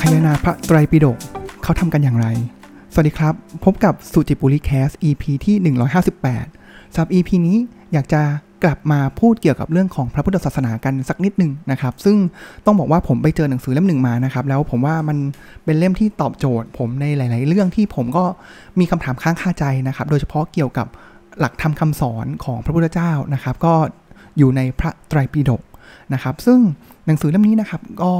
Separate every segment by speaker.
Speaker 1: คายนาพระไตรปิฎกเขาทำกันอย่างไร สวัสดีครับ พบกับสุจิปุริแคส EP ที่ 158สำหรับ EP นี้อยากจะกลับมาพูดเกี่ยวกับเรื่องของพระพุทธศาสนากันสักนิดหนึ่งนะครับ ซึ่งต้องบอกว่าผมไปเจอหนังสือเล่มหนึ่งมานะครับ แล้วผมว่ามันเป็นเล่มที่ตอบโจทย์ ผมในหลาย ๆ เรื่องที่ผมก็มีคำถามค้างคาใจนะครับ โดยเฉพาะเกี่ยวกับหลักธรรมคาสอนของพระพุทธเจ้านะครับ ก็อยู่ในพระไตรปิฎกนะครับ ซึ่งหนังสือเล่มนี้นะครับก็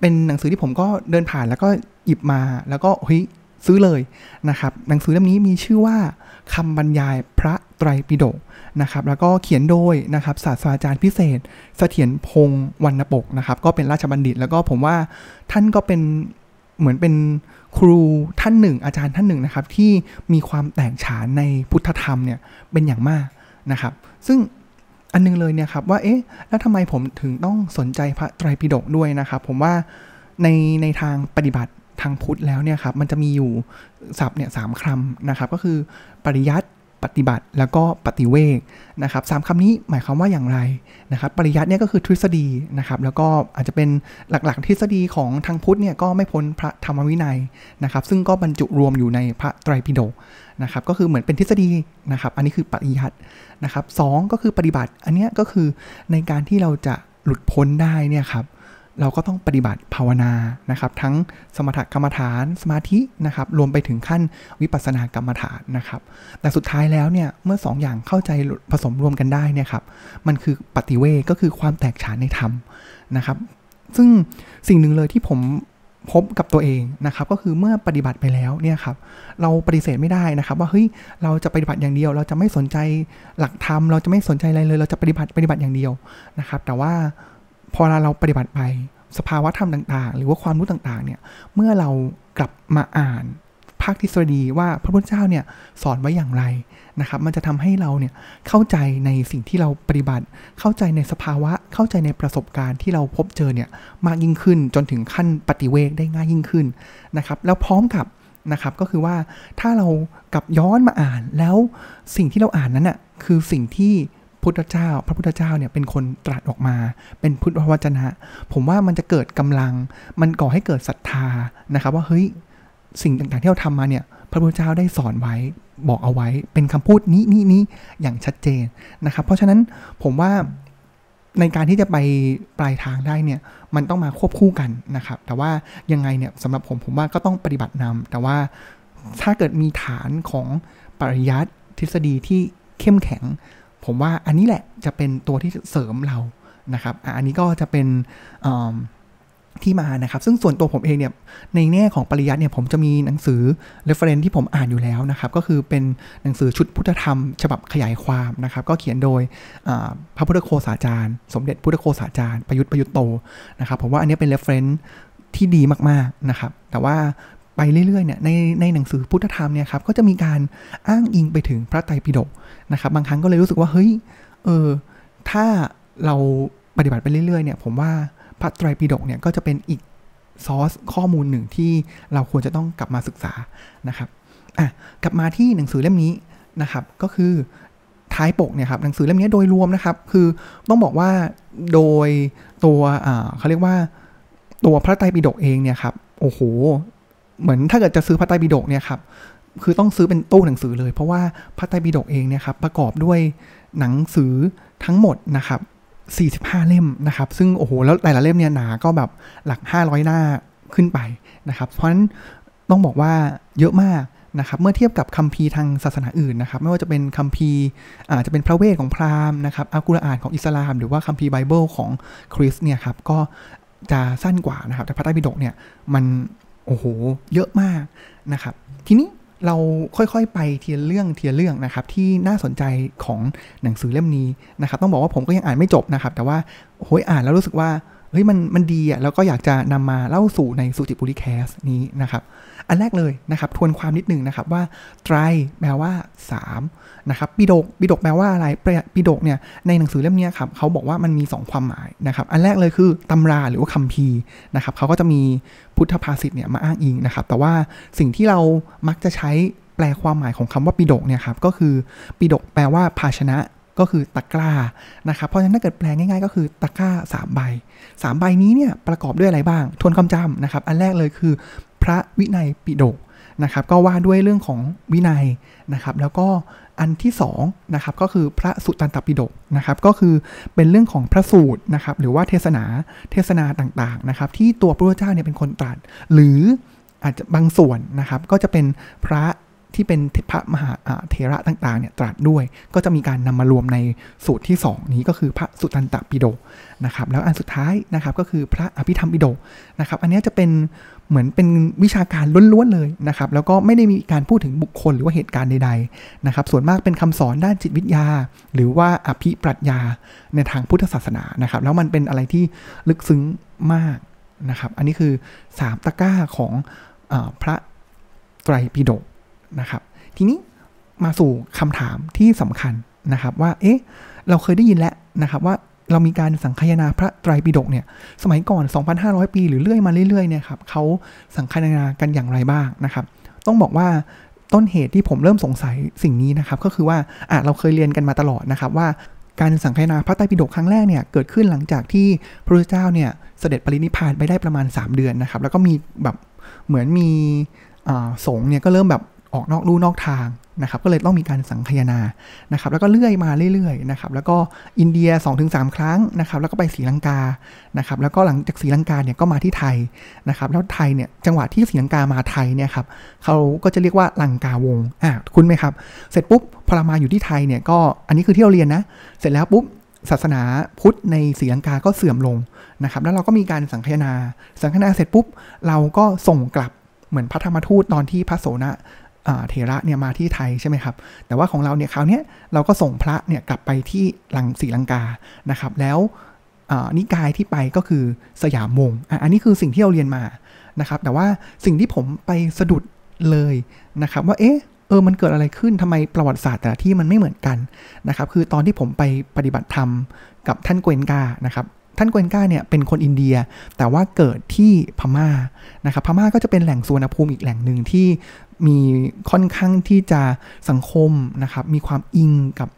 Speaker 1: เป็นหนังสือที่ผมก็เดินผ่านแล้วก็หยิบมาแล้วก็เฮ้ยซื้อเลยนะครับ หนังสือเล่มนี้มีชื่อว่าคำบรรยายพระไตรปิฎกนะครับ แล้วก็เขียนโดยนะครับศาสตราจารย์พิเศษ เสถียรพงศ์วรรณปกนะครับ ก็เป็นราชบัณฑิต แล้วก็ผมว่าท่านก็เป็นเหมือนเป็นครูท่านหนึ่ง อาจารย์ท่านหนึ่งนะครับ ที่มีความแตกฉานในพุทธธรรมเนี่ยเป็นอย่างมากนะครับ ซึ่ง อันนึงเลยเนี่ยครับว่าเอ๊ะแล้วทำไมผมถึงต้องสนใจพระไตรปิฎกด้วยนะครับผมว่าในในทางปฏิบัติทางพุทธแล้วเนี่ยครับมันจะมีอยู่ศัพท์เนี่ยสามคำนะครับก็คือปริยัติปฏิบัติแล้วก็ปฏิเวกนะครับสามคำนี้หมายความว่าอย่างไรนะครับปริยัติเนี่ยก็คือทฤษฎีนะครับแล้วก็อาจจะเป็นหลักๆ ทฤษฎีของทางพุทธเนี่ยก็ไม่พ้นพระธรรมวินัยนะครับซึ่งก็บรรจุรวมอยู่ในพระไตรปิฎกนะครับก็คือเหมือนเป็นทฤษฎีนะครับอันนี้คือปริยัติ นะครับสก็คือปฏิบัติอันนี้ก็คือในการที่เราจะหลุดพ้นได้เนี่ยครับเราก็ต้องปฏิบัติภาวนานะครับ ทั้งสมถกรรมฐานสมาธินะครับ รวมไปถึงขั้นวิปัสสนากรรมฐานนะครับ แต่สุดท้ายแล้วเนี่ยเมื่อ 2ออย่างเข้าใจผสมรวมกันได้เนี่ยครับมันคือปฏิเวก็คือความแตกฉานในธรรมนะครับ ซึ่งสิ่งหนึ่งเลยที่ผม พบกับตัวเองนะครับก็คือเมื่อปฏิบัติไปแล้วเนี่ยครับเราปฏิเสธไม่ได้นะครับ ว่าเฮ้ยเราจะปฏิบัติอย่างเดียว เราจะไม่สนใจหลักธรรมเราจะไม่สนใจอะไรเลย เราจะปฏิบัติปฏิบัติอย่างเดียวนะครับ แต่ว่าพอเราปฏิบัติไปสภาวะธรรมต่างๆ หรือว่าความรู้ต่างๆเนี่ยเมื่อเรากลับมาอ่านภาคทฤษฎีว่าพระพุทธเจ้าเนี่ยสอนไว้อย่างไร นะครับ มันจะทำให้เราเนี่ยเข้าใจในสิ่งที่เราปฏิบัติ เข้าใจในสภาวะ เข้าใจในประสบการณ์ที่เราพบเจอเนี่ยมากยิ่งขึ้นจนถึงขั้นปฏิเวกได้ง่ายยิ่งขึ้นนะครับ แล้วพร้อมกับนะครับก็คือว่าถ้าเรากลับย้อนมาอ่านแล้วสิ่งที่เราอ่านนั้นน่ะคือสิ่งที่พุทธเจ้า พระพุทธเจ้าเนี่ยเป็นคนตรัสออกมา เป็นพุทธวจนะ ผมว่ามันจะเกิดกำลัง มันก่อให้เกิดศรัทธานะครับ ว่าเฮ้ยสิ่งต่างๆที่เราทำมาเนี่ย พระพุทธเจ้าได้สอนไว้บอกเอาไว้เป็นคำพูดนี้นี้นี้อย่างชัดเจนนะครับ เพราะฉะนั้นผมว่าในการที่จะไปปลายทางได้เนี่ยมันต้องมาควบคู่กันนะครับ แต่ว่ายังไงเนี่ยสำหรับผมผมว่าก็ต้องปฏิบัตินำแต่ว่าถ้าเกิดมีฐานของปริยัติทฤษฎีที่เข้มแข็ง ผมว่าอันนี้แหละจะเป็นตัวที่เสริมเรานะครับอันนี้ก็จะเป็น ที่มานะครับ ซึ่งส่วนตัวผมเองเนี่ย ในแง่ของปริยัติเนี่ยผมจะมีหนังสือ reference ที่ผมอ่านอยู่แล้วนะครับ ก็คือเป็นหนังสือชุดพุทธธรรม ฉบับขยายความนะครับ ก็เขียนโดยพระพุทธโคสาจารย์ สมเด็จพุทธโคสาจารย์ประยุทธ์ประยุทธ์โตนะครับ ผมว่าอันนี้เป็น reference ที่ดีมากๆนะครับ แต่ว่าไปเรื่อยๆเนี่ยในในหนังสือพุทธธรรมเนี่ยครับก็จะมีการอ้างอิงไปถึงพระไตรปิฎกนะครับบางครั้งก็เลยรู้สึกว่าเฮ้ยเออถ้าเราปฏิบัติไปเรื่อยๆเนี่ยผมว่า พระไตรปิฎกเนี่ยก็จะเป็นอีกซอสข้อมูลหนึ่งที่เราควรจะต้องกลับมาศึกษานะครับอะกลับมาที่หนังสือเล่มนี้นะครับ ก็คือท้ายปกเนี่ยครับหนังสือเล่มนี้โดยรวมนะครับ คือต้องบอกว่าโดยตัวเขาเรียกว่าตัวพระไตรปิฎกเองเนี่ยครับโอ้โห เหมือนถ้าเกิดจะซื้อพระไตรปิฎกเนี่ยครับคือต้องซื้อเป็นตู้หนังสือเลย เพราะว่าพระไตรปิฎกเองเนี่ยครับประกอบด้วยหนังสือทั้งหมดนะครับ 45 เล่มนะครับ ซึ่งโอ้โหแล้วแต่ละเล่มเนี่ยหนาก็แบบหลัก 500 หน้าขึ้นไปนะครับ เพราะฉะนั้นต้องบอกว่าเยอะมากนะครับเมื่อเทียบกับคัมภีร์ทางศาสนาอื่นนะครับไม่ว่าจะเป็นคัมภีร์อาจจะเป็นพระเวทของพราหมณ์นะครับอัลกุรอานของอิสลาม หรือว่าคัมภีร์ไบเบิลของคริสเนี่ยครับก็จะสั้นกว่านะครับแต่พระไตรปิฎกเนี่ยมันโอ้โหเยอะมากนะครับทีนี้ เราค่อยๆ ไปเทียเรื่องเทียเรื่องนะครับที่น่าสนใจของหนังสือเล่มนี้นะครับต้องบอกว่าผมก็ยังอ่านไม่จบนะครับ แต่ว่าโอ้ยอ่านแล้วรู้สึกว่า เฮ้ยมันมันดีอะแล้วก็อยากจะนำมาเล่าสู่ในสุจิบุริแคสนี้นะครับอันแรกเลยนะครับทวนความนิดนึงนะครับว่าไตรแปลว่า3นะครับปิดกปิดกแปลว่าอะไรปิดกเนี่ยในหนังสือเล่มนี้ครับเขาบอกว่ามันมี 2 ความหมายนะครับอันแรกเลยคือตำราหรือว่าคัมภีร์นะครับเขาก็จะมีพุทธภาษิตเนี่ยมาอ้างอิงนะครับแต่ว่าสิ่งที่เรามักจะใช้แปลความหมายของคำว่าปิดกเนี่ยครับก็คือปิดกแปลว่าภาชนะ ก็คือตะกร้านะครับเพราะฉะนั้นถ้าเกิดแปลงง่ายๆ ก็คือตะกร้า 3 ใบ 3 ใบนี้เนี่ยประกอบด้วยอะไรบ้าง ทวนความจำนะครับ อันแรกเลยคือพระวินัยปิฎกนะครับก็ว่าด้วยเรื่องของวินัยนะครับ แล้วก็อันที่2นะครับก็คือพระสุตตันตปิฎกนะครับ ก็คือเป็นเรื่องของพระสูตรนะครับ หรือว่าเทศนาเทศนาต่างๆนะครับ ที่ตัวพระพุทธเจ้าเนี่ยเป็นคนตรัสหรืออาจจะบางส่วนนะครับก็จะเป็นพระ ที่เป็นพระมหาเทระต่างๆเนี่ยตรัสด้วย ก็จะมีการนำมารวมในสูตรที่ 2 นี้ก็คือพระสุตันตปิฎกนะครับแล้วอันสุดท้ายนะครับก็คือพระอภิธรรมปิฎกนะครับอันนี้จะเป็นเหมือนเป็นวิชาการล้วนๆเลยนะครับแล้วก็ไม่ได้มีการพูดถึงบุคคลหรือว่าเหตุการณ์ใดๆนะครับส่วนมากเป็นคำสอนด้านจิตวิทยา หรือว่าอภิปรัชญาในทางพุทธศาสนานะครับแล้วมันเป็นอะไรที่ลึกซึ้งมากนะครับอันนี้คือ 3 ตะกร้าของอพระไตรปิฎก นะครับ ทีนี้มาสู่คำถามที่สำคัญนะครับว่า เอ๊ะ เราเคยได้ยินแล้วนะครับว่าเรามีการสังคายนาพระไตรปิฎกเนี่ย สมัยก่อน 2,500 ปีหรือเรื่อยมาเรื่อยๆเนี่ยครับเขาสังคายนากันอย่างไรบ้างนะครับ ต้องบอกว่าต้นเหตุที่ผมเริ่มสงสัยสิ่งนี้นะครับ ก็คือว่าอะเราเคยเรียนกันมาตลอดนะครับว่าการสังคายนาพระไตรปิฎกครั้งแรกเนี่ยเกิดขึ้นหลังจากที่พระพุทธเจ้าเนี่ยเสด็จปรินิพพานไปได้ประมาณ 3 เดือนนะครับ แล้วก็มีแบบเหมือนมีสง์เนี่ยก็เริ่มแบบ ออกนอกลู่นอกทางนะครับก็เลยต้องมีการสังคยนานะครับแล้วก็เลื่อยมาเรื่อยๆนะครับแล้วก็อินเดีย 2-3 ครั้งนะครับแล้วก็ไปศรีลังกานะครับแล้วก็หลังจากศรีลังกาเนี่ยก็มาที่ไทยนะครับแล้วไทยเนี่ยจังหวะที่ศรีลังกามาไทยเนี่ยครับเขาก็จะเรียกว่าลังกาวงอะคุณไหมครับ เสร็จปุ๊บพอเรามาอยู่ที่ไทยเนี่ยก็อันนี้คือที่เราเรียนนะเสร็จแล้วปุ๊บศาสนาพุทธในศรีลังกาก็เสื่อมลงนะครับแล้วเราก็มีการสังคยนา สังคยนาเสร็จปุ๊บเราก็ส่งกลับเหมือนพระธรรมทูตตอนที่พระโสนะ เทระเนี่ยมาที่ไทยใช่ไหมครับ แต่ว่าของเราเนี่ยคราวนี้เราก็ส่งพระเนี่ยกลับไปที่ลังสีลังกานะครับ แล้วนิกายที่ไปก็คือสยามวงอันนี้คือสิ่งที่เราเรียนมานะครับ แต่ว่าสิ่งที่ผมไปสะดุดเลยนะครับ ว่าเอ๊ะเออมันเกิดอะไรขึ้นทำไมประวัติศาสตร์แต่ละที่มันไม่เหมือนกันนะครับ คือตอนที่ผมไปปฏิบัติธรรมกับท่านเกวนกานะครับ ท่านกวนกาเนี่ยเป็นคนอินเดีย แต่ว่าเกิดที่พม่านะครับพม่าก็จะเป็นแหล่งสุวรรณภูมิอีกแหล่งหนึ่งที่มีค่อนข้างที่จะสังคมนะครับมีความอิงกับ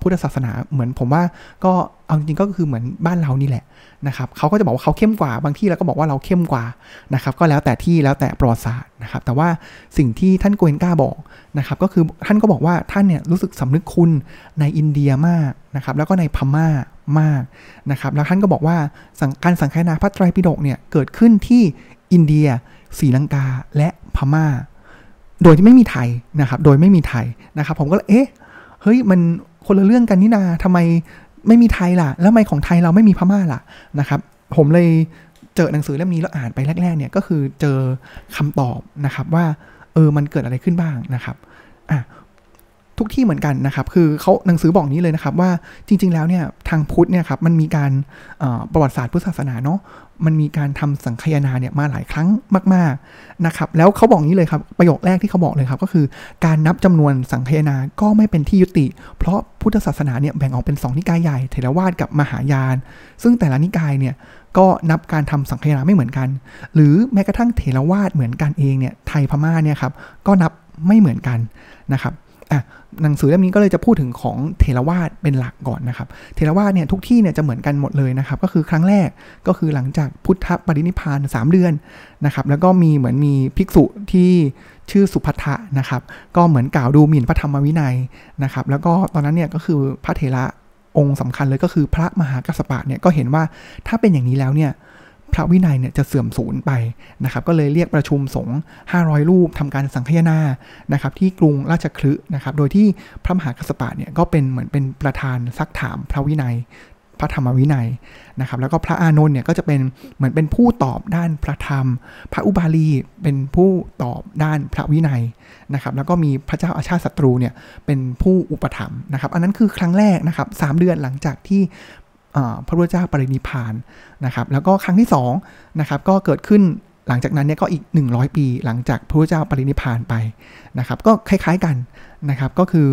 Speaker 1: พุทธศาสนาเหมือนผมว่าก็เอาจริงก็คือเหมือนบ้านเรานี่แหละนะครับเขาก็จะบอกว่าเขาเข้มกว่าบางที่เราก็บอกว่าเราเข้มกว่านะครับก็แล้วแต่ที่แล้วแต่ประวัติศาสตร์นะครับแต่ว่าสิ่งที่ท่านโกเอนกาบอกนะครับก็คือท่านก็บอกว่าท่านเนี่ยรู้สึกสำนึกคุณในอินเดียมากนะครับแล้วก็ในพม่า มากนะครับ แล้วท่านก็บอกว่าการสังคายนาพระไตรปิฎกเนี่ยเกิดขึ้นที่อินเดียศรีลังกาและพม่า โดยที่ไม่มีไทยนะครับ โดยไม่มีไทยนะครับ ผมก็เอ๊ะเฮ้ยมันคนละเรื่องกันนี่นาทำไมไม่มีไทยล่ะ แล้วทำไมของไทยเราไม่มีพม่าล่ะนะครับ ผมเลยเจอหนังสือเล่มนี้แล้วอ่านไปแรกๆเนี่ยก็คือเจอคำตอบนะครับว่าเออมันเกิดอะไรขึ้นบ้างนะครับอะ ทุกที่เหมือนกันนะครับ คือเขาหนังสือบอกนี้เลยนะครับว่าจริง ๆ แล้วเนี่ยทางพุทธเนี่ยครับมันมีการประวัติศาสตร์พุทธศาสนาเนาะมันมีการทำสังคยนาเนี่ยมาหลายครั้งมาก ๆนะครับ แล้วเขาบอกนี้เลยครับประโยคแรกที่เขาบอกเลยครับก็คือการนับจำนวนสังคยนาก็ไม่เป็นที่ยุติ เพราะพุทธศาสนาเนี่ยแบ่งออกเป็น2นิกายใหญ่เทรวาสกับมหายาน ซึ่งแต่ละนิกายเนี่ยก็นับการทำสังคยนาไม่เหมือนกัน หรือแม้กระทั่งเทรวาสเหมือนกันเองเนี่ยไทยพม่าเนี่ยครับก็นับไม่เหมือนกันนะครับอะ หนังสือเล่มนี้ก็เลยจะพูดถึงของเทรวาสเป็นหลักก่อนนะครับ เทรวาสเนี่ยทุกที่เนี่ยจะเหมือนกันหมดเลยนะครับ ก็คือครั้งแรกก็คือหลังจากพุทธปรินิพาน3 เดือนนะครับ แล้วก็มีเหมือนมีภิกษุที่ชื่อสุภัทะนะครับ ก็เหมือนกล่าวดูหมิ่นพระธรรมวินัยนะครับ แล้วก็ตอนนั้นเนี่ยก็คือพระเถระองค์สำคัญเลยก็คือพระมหากัสปะเนี่ยก็เห็นว่าถ้าเป็นอย่างนี้แล้วเนี่ย พระวินัยเนี่ยจะเสื่อมสูญไปนะครับ ก็เลยเรียกประชุมสงฆ์500 รูปทำการสังคยนานะครับ ที่กรุงราชคลึนะครับ โดยที่พระมหากัสปะเนี่ยก็เป็นเหมือนเป็นประธานซักถามพระวินัยพระธรรมวินัยนะครับ แล้วก็พระอานนท์เนี่ยก็จะเป็นเหมือนเป็นผู้ตอบด้านพระธรรม พระอุบาลีเป็นผู้ตอบด้านพระวินัยนะครับ แล้วก็มีพระเจ้าอาชาติศัตรูเนี่ยเป็นผู้อุปถัมภ์นะครับ อันนั้นคือครั้งแรกนะครับสเดือนหลังจากที่ พระพุทธเจ้าปรินิพานนะครับแล้วก็ครั้งที่2นะครับก็เกิดขึ้นหลังจากนั้นเนี่ยก็อีก 100 ปี หลังจากพระพุทธเจ้าปรินิพานไปนะครับก็คล้ายๆกันนะครับก็คือ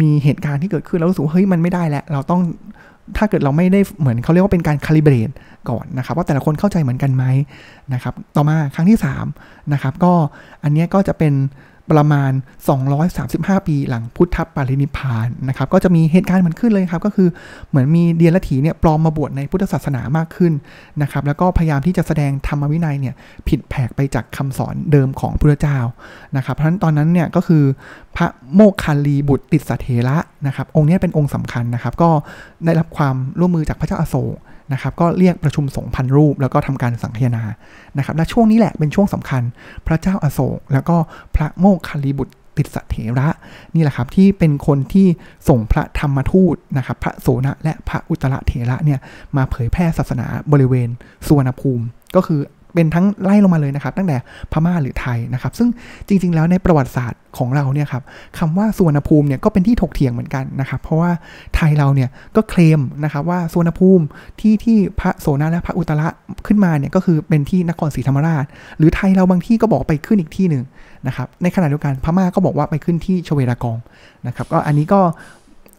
Speaker 1: มีเหตุการณ์ที่เกิดขึ้นแล้วรู้สึกเฮ้ยมันไม่ได้แล้วเราต้องถ้าเกิดเราไม่ได้เหมือนเขาเรียกว่าเป็นการคาลิเบรตก่อนนะครับ ว่าแต่ละคนเข้าใจเหมือนกันไหมนะครับ ต่อมาครั้งที่3นะครับก็อันนี้ก็จะเป็น ประมาณ 235 ปีหลังพุทธปารินิพานนะครับก็จะมีเหตุการณ์มันขึ้นเลยครับ ก็คือเหมือนมีเดียรถีเนี่ยปลอมมาบวชในพุทธศาสนามากขึ้นนะครับแล้วก็พยายามที่จะแสดงธรรมวินัยเนี่ยผิดแผกไปจากคำสอนเดิมของพระเจ้านะครับเพราะฉะนั้นตอนนั้นเนี่ยก็คือพระโมคคัลลีบุตรติสเถระนะครับองค์นี้เป็นองค์สำคัญนะครับ ก็ได้รับความร่วมมือจากพระเจ้าอาโศกนะครับก็เรียกประชุมสงฆ์พันรูป แล้วก็ทำการสังฆนานะครับและช่วงนี้แหละเป็นช่วงสำคัญ พระเจ้าอาโศกแล้วก็พระโมคคัลลีบุตรติสเถระนี่แหละครับที่เป็นคนที่ส่งพระธรรมทูตนะครับพระโสนและพระอุตระเถระเนี่ยมาเผยแพร่ศาสนาบริเวณสุวรรณภูมิ ก็คือ เป็นทั้งไล่ลงมาเลยนะครับ ตั้งแต่พม่าหรือไทยนะครับ ซึ่งจริง ๆ แล้วในประวัติศาสตร์ของเราเนี่ยครับคำว่าสุวรรณภูมิเนี่ยก็เป็นที่ถกเถียงเหมือนกันนะครับ เพราะว่าไทยเราเนี่ยก็เคลมนะครับว่าสุวรรณภูมิที่ที่พระโสนและพระอุตระขึ้นมาเนี่ยก็คือเป็นที่นครศรีธรรมราช หรือไทยเราบางที่ก็บอกไปขึ้นอีกที่หนึ่งนะครับในขณะเดียวกันพม่าก็บอกว่าไปขึ้นที่ชเวดากองนะครับก็อันนี้ก็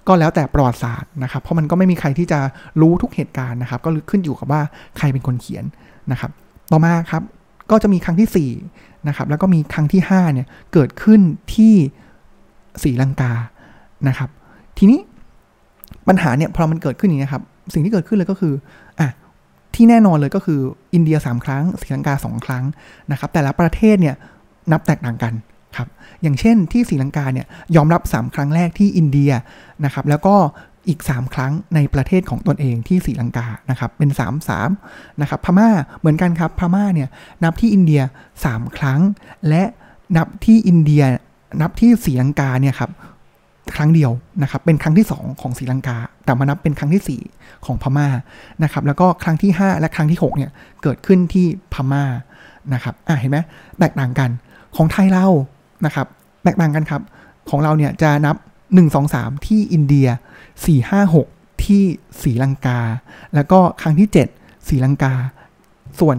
Speaker 1: ก็แล้วแต่ประวัติศาสตร์นะครับ เพราะมันก็ไม่มีใครที่จะรู้ทุกเหตุการณ์นะครับ ก็ขึ้นอยู่กับว่าใครเป็นคนเขียนนะครับ ต่อมาครับก็จะมีครั้งที่4นะครับแล้วก็มีครั้งที่5เนี่ยเกิดขึ้นที่ศรีลังกานะครับ ทีนี้ปัญหาเนี่ยพอมันเกิดขึ้นอย่างนี้ครับ สิ่งที่เกิดขึ้นเลยก็คืออะที่แน่นอนเลยก็คืออินเดีย 3 ครั้งศรีลังกา 2 ครั้งนะครับ แต่ละประเทศเนี่ยนับแตกต่างกันครับ อย่างเช่นที่ศรีลังกาเนี่ยยอมรับ 3 ครั้งแรกที่อินเดียนะครับ แล้วก็ อีก 3 ครั้งในประเทศของตนเองที่ศรีลังกานะครับเป็น 3 3นะครับพม่าเหมือนกันครับพม่าเนี่ยนับที่อินเดีย 3 ครั้ง และนับที่อินเดียนับที่ศรีลังกาเนี่ยครับครั้งเดียวนะครับเป็นครั้งที่ 2 ของศรีลังกา แต่มานับเป็นครั้งที่ 4 ของพม่านะครับแล้วก็ครั้งที่ 5 และครั้งที่6เนี่ยเกิดขึ้นที่พม่านะครับอะเห็นไหมแตกต่างกันของไทยเรานะครับแตกต่างกันครับ ของเราเนี่ยจะนับ 1 2 3 ที่อินเดีย 4 5 6 ที่ศรีลังกา แล้วก็ครั้งที่ 7ศรีลังกา ส่วน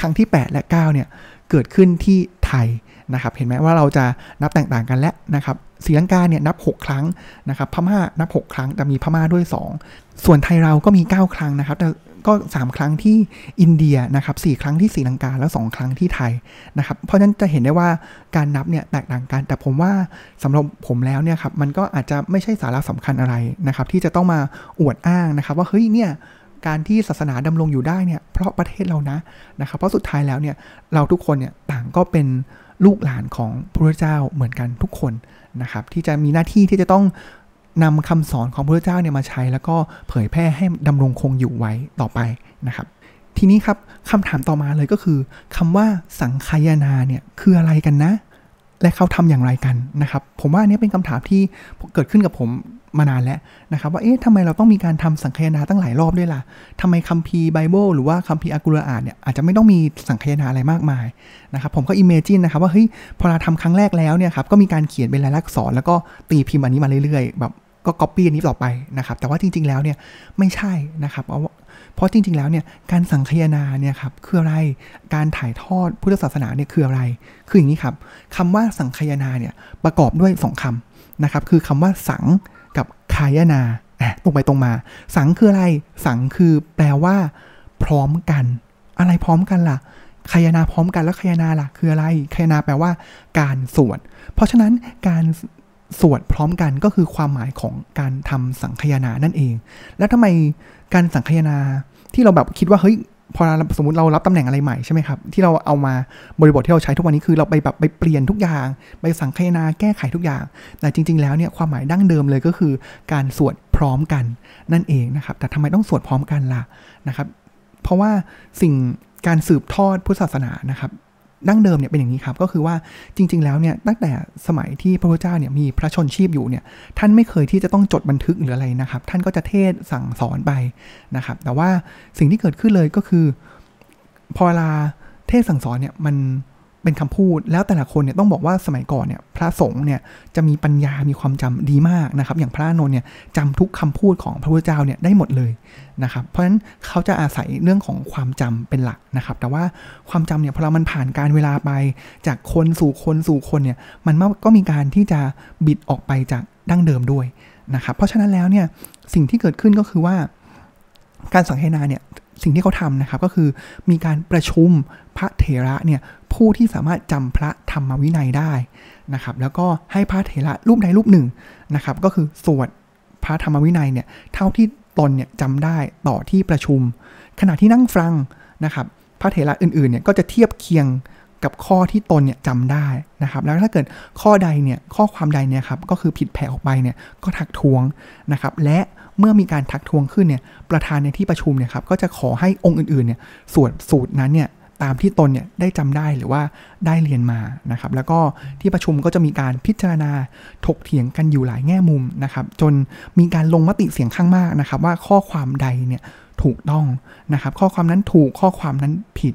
Speaker 1: ครั้งที่ 8 และ 9 เนี่ย เกิดขึ้นที่ไทยนะครับ เห็นไหมว่าเราจะนับแตกต่างกันแล้วนะครับศรีลังกาเนี่ยนับ 6 ครั้งนะครับ พม่านับ 6 ครั้ง แต่มีพม่าด้วย 2 ส่วนไทยเราก็มี 9 ครั้งนะครับ แต่ ก็ 3 ครั้งที่อินเดียนะครับ4ครั้งที่ศรีลังกาแล้ว 2 ครั้งที่ไทยนะครับเพราะฉะนั้นจะเห็นได้ว่าการนับเนี่ยแตกต่างกัน แต่ผมว่าสำหรับผมแล้วเนี่ยครับมันก็อาจจะไม่ใช่สาระสำคัญอะไรนะครับที่จะต้องมาอวดอ้างนะครับว่าเฮ้ยเนี่ยการที่ศาสนาดำรงอยู่ได้เนี่ยเพราะประเทศเรานะนะครับ เพราะสุดท้ายแล้วเนี่ยเราทุกคนเนี่ยต่างก็เป็นลูกหลานของพระเจ้าเหมือนกันทุกคนนะครับที่จะมีหน้าที่ที่จะต้อง นำคำสอนของพระเจ้าเนี่ยมาใช้ แล้วก็เผยแพร่ให้ดำรงคงอยู่ไว้ต่อไปนะครับ ทีนี้ครับคำถามต่อมาเลยก็คือคำว่าสังคายนาเนี่ยคืออะไรกันนะ และเขาทำอย่างไรกันนะครับ ผมว่าอันนี้เป็นคำถามที่เกิดขึ้นกับผมมานานแล้วนะครับว่าเอ๊ะทำไมเราต้องมีการทำสังคายนาตั้งหลายรอบด้วยล่ะทำไมคัมภีร์ไบเบิลหรือว่าคัมภีร์อักุรอานเนี่ยอาจจะไม่ต้องมีสังคายนาอะไรมากมายนะครับผมก็ imagine นะครับว่าเฮ้ยพอเราทำครั้งแรกแล้วเนี่ยครับก็มีการเขียนเป็นลายลักษณ์อักษรแล้วก็ตีพิมพ์อันนี้มาเรื่อยๆ แบบ ก็ก๊อปปี้อันนี้ต่อไปนะครับ แต่ว่าจริง ๆ แล้วเนี่ยไม่ใช่นะครับ เพราะจริง ๆ แล้วเนี่ยการสังคายนาเนี่ยครับคืออะไร การถ่ายทอดพุทธศาสนาเนี่ยคืออะไร คืออย่างนี้ครับคำว่าสังคายนาเนี่ยประกอบด้วย 2คำนะครับ คือคำว่าสังกับคายนาตรงไปตรงมา สังคืออะไร สังคือแปลว่า พร้อมกัน อะไรพร้อมกันล่ะคายนาพร้อมกันแล้วคายนาล่ะ คืออะไรคายนาแปลว่า การสวด เพราะฉะนั้นการ สวดพร้อมกันก็คือความหมายของการทำสังคยนานั่นเอง แล้วทำไมการสังคายนาที่เราแบบคิดว่าเฮ้ยพอสมมติเรารับตำแหน่งอะไรใหม่ใช่ไหมครับ ที่เราเอามาบริบทที่เราใช้ทุกวันนี้คือเราไปแบบไปเปลี่ยนทุกอย่าง ไปสังคายนาแก้ไขทุกอย่าง แต่จริง ๆ แล้วเนี่ยความหมายดั้งเดิมเลยก็คือ การสวดพร้อมกันนั่นเองนะครับ แต่ทำไมต้องสวดพร้อมกันล่ะนะครับ เพราะว่าสิ่งการสืบทอดพุทธศาสนานะครับ ดั้งเดิมเนี่ยเป็นอย่างนี้ครับก็คือว่าจริง ๆ แล้วเนี่ยตั้งแต่สมัยที่พระพุทธเจ้าเนี่ยมีพระชนชีพอยู่เนี่ยท่านไม่เคยที่จะต้องจดบันทึกหรืออะไรนะครับ ท่านก็จะเทศสั่งสอนไปนะครับ แต่ว่าสิ่งที่เกิดขึ้นเลยก็คือ พอเวลาเทศสั่งสอนเนี่ยมัน เป็นคำพูดแล้วแต่ละคนเนี่ยต้องบอกว่าสมัยก่อนเนี่ยพระสงฆ์เนี่ยจะมีปัญญา มีความจำดีมากนะครับ อย่างพระนนท์เนี่ยจำทุกคำพูดของพระพุทธเจ้าเนี่ยได้หมดเลยนะครับ เพราะฉะนั้นเขาจะอาศัยเรื่องของความจำเป็นหลักนะครับ แต่ว่าความจำเนี่ยพอเรามันผ่านการเวลาไป จากคนสู่คนสู่คนเนี่ยมันก็มีการที่จะบิดออกไปจากดั้งเดิมด้วยนะครับ เพราะฉะนั้นแล้วเนี่ยสิ่งที่เกิดขึ้นก็คือว่า การสังเฮนาเนี่ยสิ่งที่เขาทำนะครับก็คือมีการประชุมพระเถระเนี่ย ผู้ที่สามารถจำพระธรรมวินัยได้นะครับ แล้วก็ให้พระเถระรูปใดรูปหนึ่งนะครับ ก็คือสวดพระธรรมวินัยเนี่ยเท่าที่ตนเนี่ยจำได้ต่อที่ประชุม ขณะที่นั่งฟังนะครับ พระเถระอื่นๆเนี่ยก็จะเทียบเคียงกับข้อที่ตนเนี่ยจำได้นะครับ แล้วถ้าเกิดข้อใดเนี่ยข้อความใดเนี่ยครับก็คือผิดแผกออกไปเนี่ยก็ทักท้วงนะครับ และเมื่อมีการทักท้วงขึ้นเนี่ยประธานในที่ประชุมเนี่ยครับก็จะขอให้องค์อื่นๆเนี่ยสวดสูตรนั้นเนี่ย ตามที่ตนเนี่ยได้จำได้หรือว่าได้เรียนมานะครับ แล้วก็ที่ประชุมก็จะมีการพิจารณาถกเถียงกันอยู่หลายแง่มุมนะครับ จนมีการลงมติเสียงข้างมากนะครับ ว่าข้อความใดเนี่ย ถูกต้องนะครับ ข้อความนั้นถูกข้อความนั้นผิด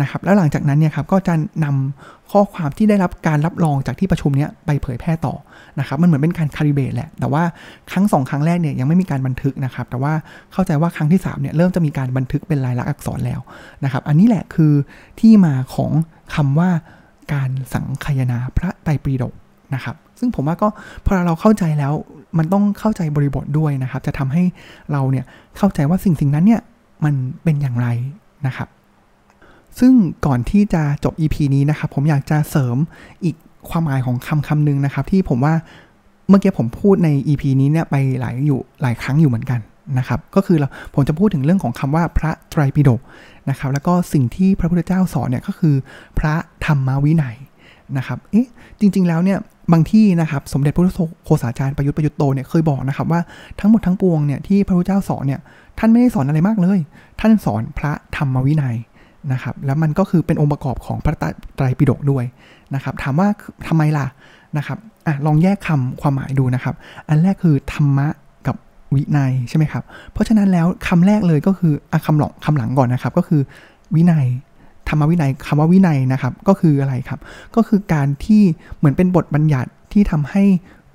Speaker 1: นะครับ แล้วหลังจากนั้นเนี่ยครับก็จะนำข้อความที่ได้รับการรับรองจากที่ประชุมเนี้ยไปเผยแพร่ต่อนะครับ มันเหมือนเป็นการคาลิเบตแหละ แต่ว่าครั้งสองครั้งแรกเนี่ยยังไม่มีการบันทึกนะครับ แต่ว่าเข้าใจว่าครั้งที่3เนี่ยเริ่มจะมีการบันทึกเป็นลายลักษณ์อักษรแล้วนะครับ อันนี้แหละคือที่มาของคำว่าการสังคายนาพระไตรปิฎกนะครับ ซึ่งผมว่าก็พอเราเข้าใจแล้ว มันต้องเข้าใจบริบทด้วยนะครับ จะทำให้เราเนี่ยเข้าใจว่าสิ่งสิ่งนั้นเนี่ยมันเป็นอย่างไรนะครับ ซึ่งก่อนที่จะจบ EP นี้นะครับ ผมอยากจะเสริมอีกความหมายของคำคำหนึ่งนะครับ ที่ผมว่าเมื่อกี้ผมพูดใน EP นี้เนี่ยไปหลายอยู่หลายครั้งอยู่เหมือนกันนะครับ ก็คือเราผมจะพูดถึงเรื่องของคำว่าพระไตรปิฎกนะครับ แล้วก็สิ่งที่พระพุทธเจ้าสอนเนี่ยก็คือพระธรรมวินัยนะครับ เอ๊ะจริง ๆ แล้วเนี่ย บางที่นะครับสมเด็จพระพุทธโฆษาจารย์ประยุทธ์ประยุทธ์โตเนี่ยเคยบอกนะครับว่าทั้งหมดทั้งปวงเนี่ยที่พระพุทธเจ้าสอนเนี่ยท่านไม่ได้สอนอะไรมากเลย ท่านสอนพระธรรมวินัยนะครับแล้วมันก็คือเป็นองค์ประกอบของพระไตรปิฎกด้วยนะครับถามว่าทำไมล่ะนะครับอะลองแยกคำความหมายดูนะครับ อันแรกคือธรรมะกับวินัยใช่ไหมครับเพราะฉะนั้นแล้วคำแรกเลยก็คืออะคำหลังคำหลังก่อนนะครับก็คือวินัย ธรรมวินัยคำว่าวินัยนะครับ ก็คืออะไรครับ ก็คือการที่เหมือนเป็นบทบัญญัติที่ทำให้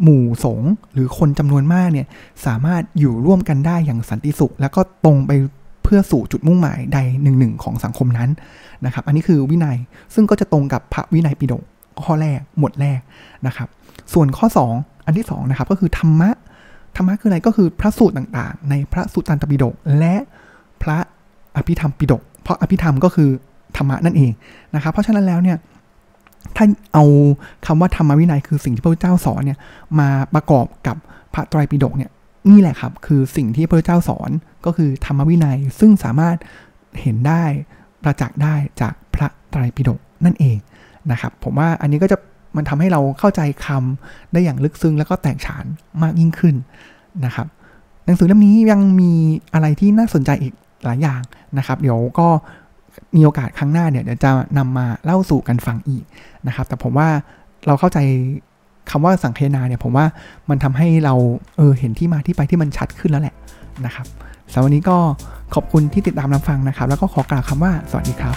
Speaker 1: หมู่สงฆ์หรือคนจำนวนมากเนี่ยสามารถอยู่ร่วมกันได้อย่างสันติสุข แล้วก็ตรงไปเพื่อสู่จุดมุ่งหมายใดหนึ่งหนึ่งของสังคมนั้นนะครับ อันนี้คือวินัยซึ่งก็จะตรงกับพระวินัยปิฎกข้อแรกหมวดแรกนะครับ ส่วนข้อ 2 อันที่2นะครับก็คือธรรมะธรรมะคืออะไรก็คือพระสูตรต่างๆ ในพระสุตตันตปิฎกและพระอภิธรรมปิฎกเพราะอภิธรรมก็คือ ธรรมะนั่นเองนะครับ เพราะฉะนั้นแล้วเนี่ยถ้าเอาคำว่าธรรมวินัยคือสิ่งที่พระเจ้าสอนเนี่ยมาประกอบกับพระไตรปิฎกเนี่ยนี่แหละครับ คือสิ่งที่พระเจ้าสอนก็คือธรรมวินัยซึ่งสามารถเห็นได้ประจักษ์ได้จากพระไตรปิฎกนั่นเองนะครับ ผมว่าอันนี้ก็จะมันทำให้เราเข้าใจคำได้อย่างลึกซึ้งแล้วก็แตกฉานมากยิ่งขึ้นนะครับ หนังสือเล่มนี้ยังมีอะไรที่น่าสนใจอีกหลายอย่างนะครับ เดี๋ยวก็ มีโอกาสครั้งหน้าเนี่ยเดี๋ยวจะนำมาเล่าสู่กันฟังอีกนะครับ แต่ผมว่าเราเข้าใจคำว่าสังเคนาเนี่ยผมว่ามันทำให้เราเออเห็นที่มาที่ไปที่มันชัดขึ้นแล้วแหละนะครับสำหรับวันนี้ก็ขอบคุณที่ติดตามรับฟังนะครับ แล้วก็ขอกล่าวคำว่าสวัสดีครับ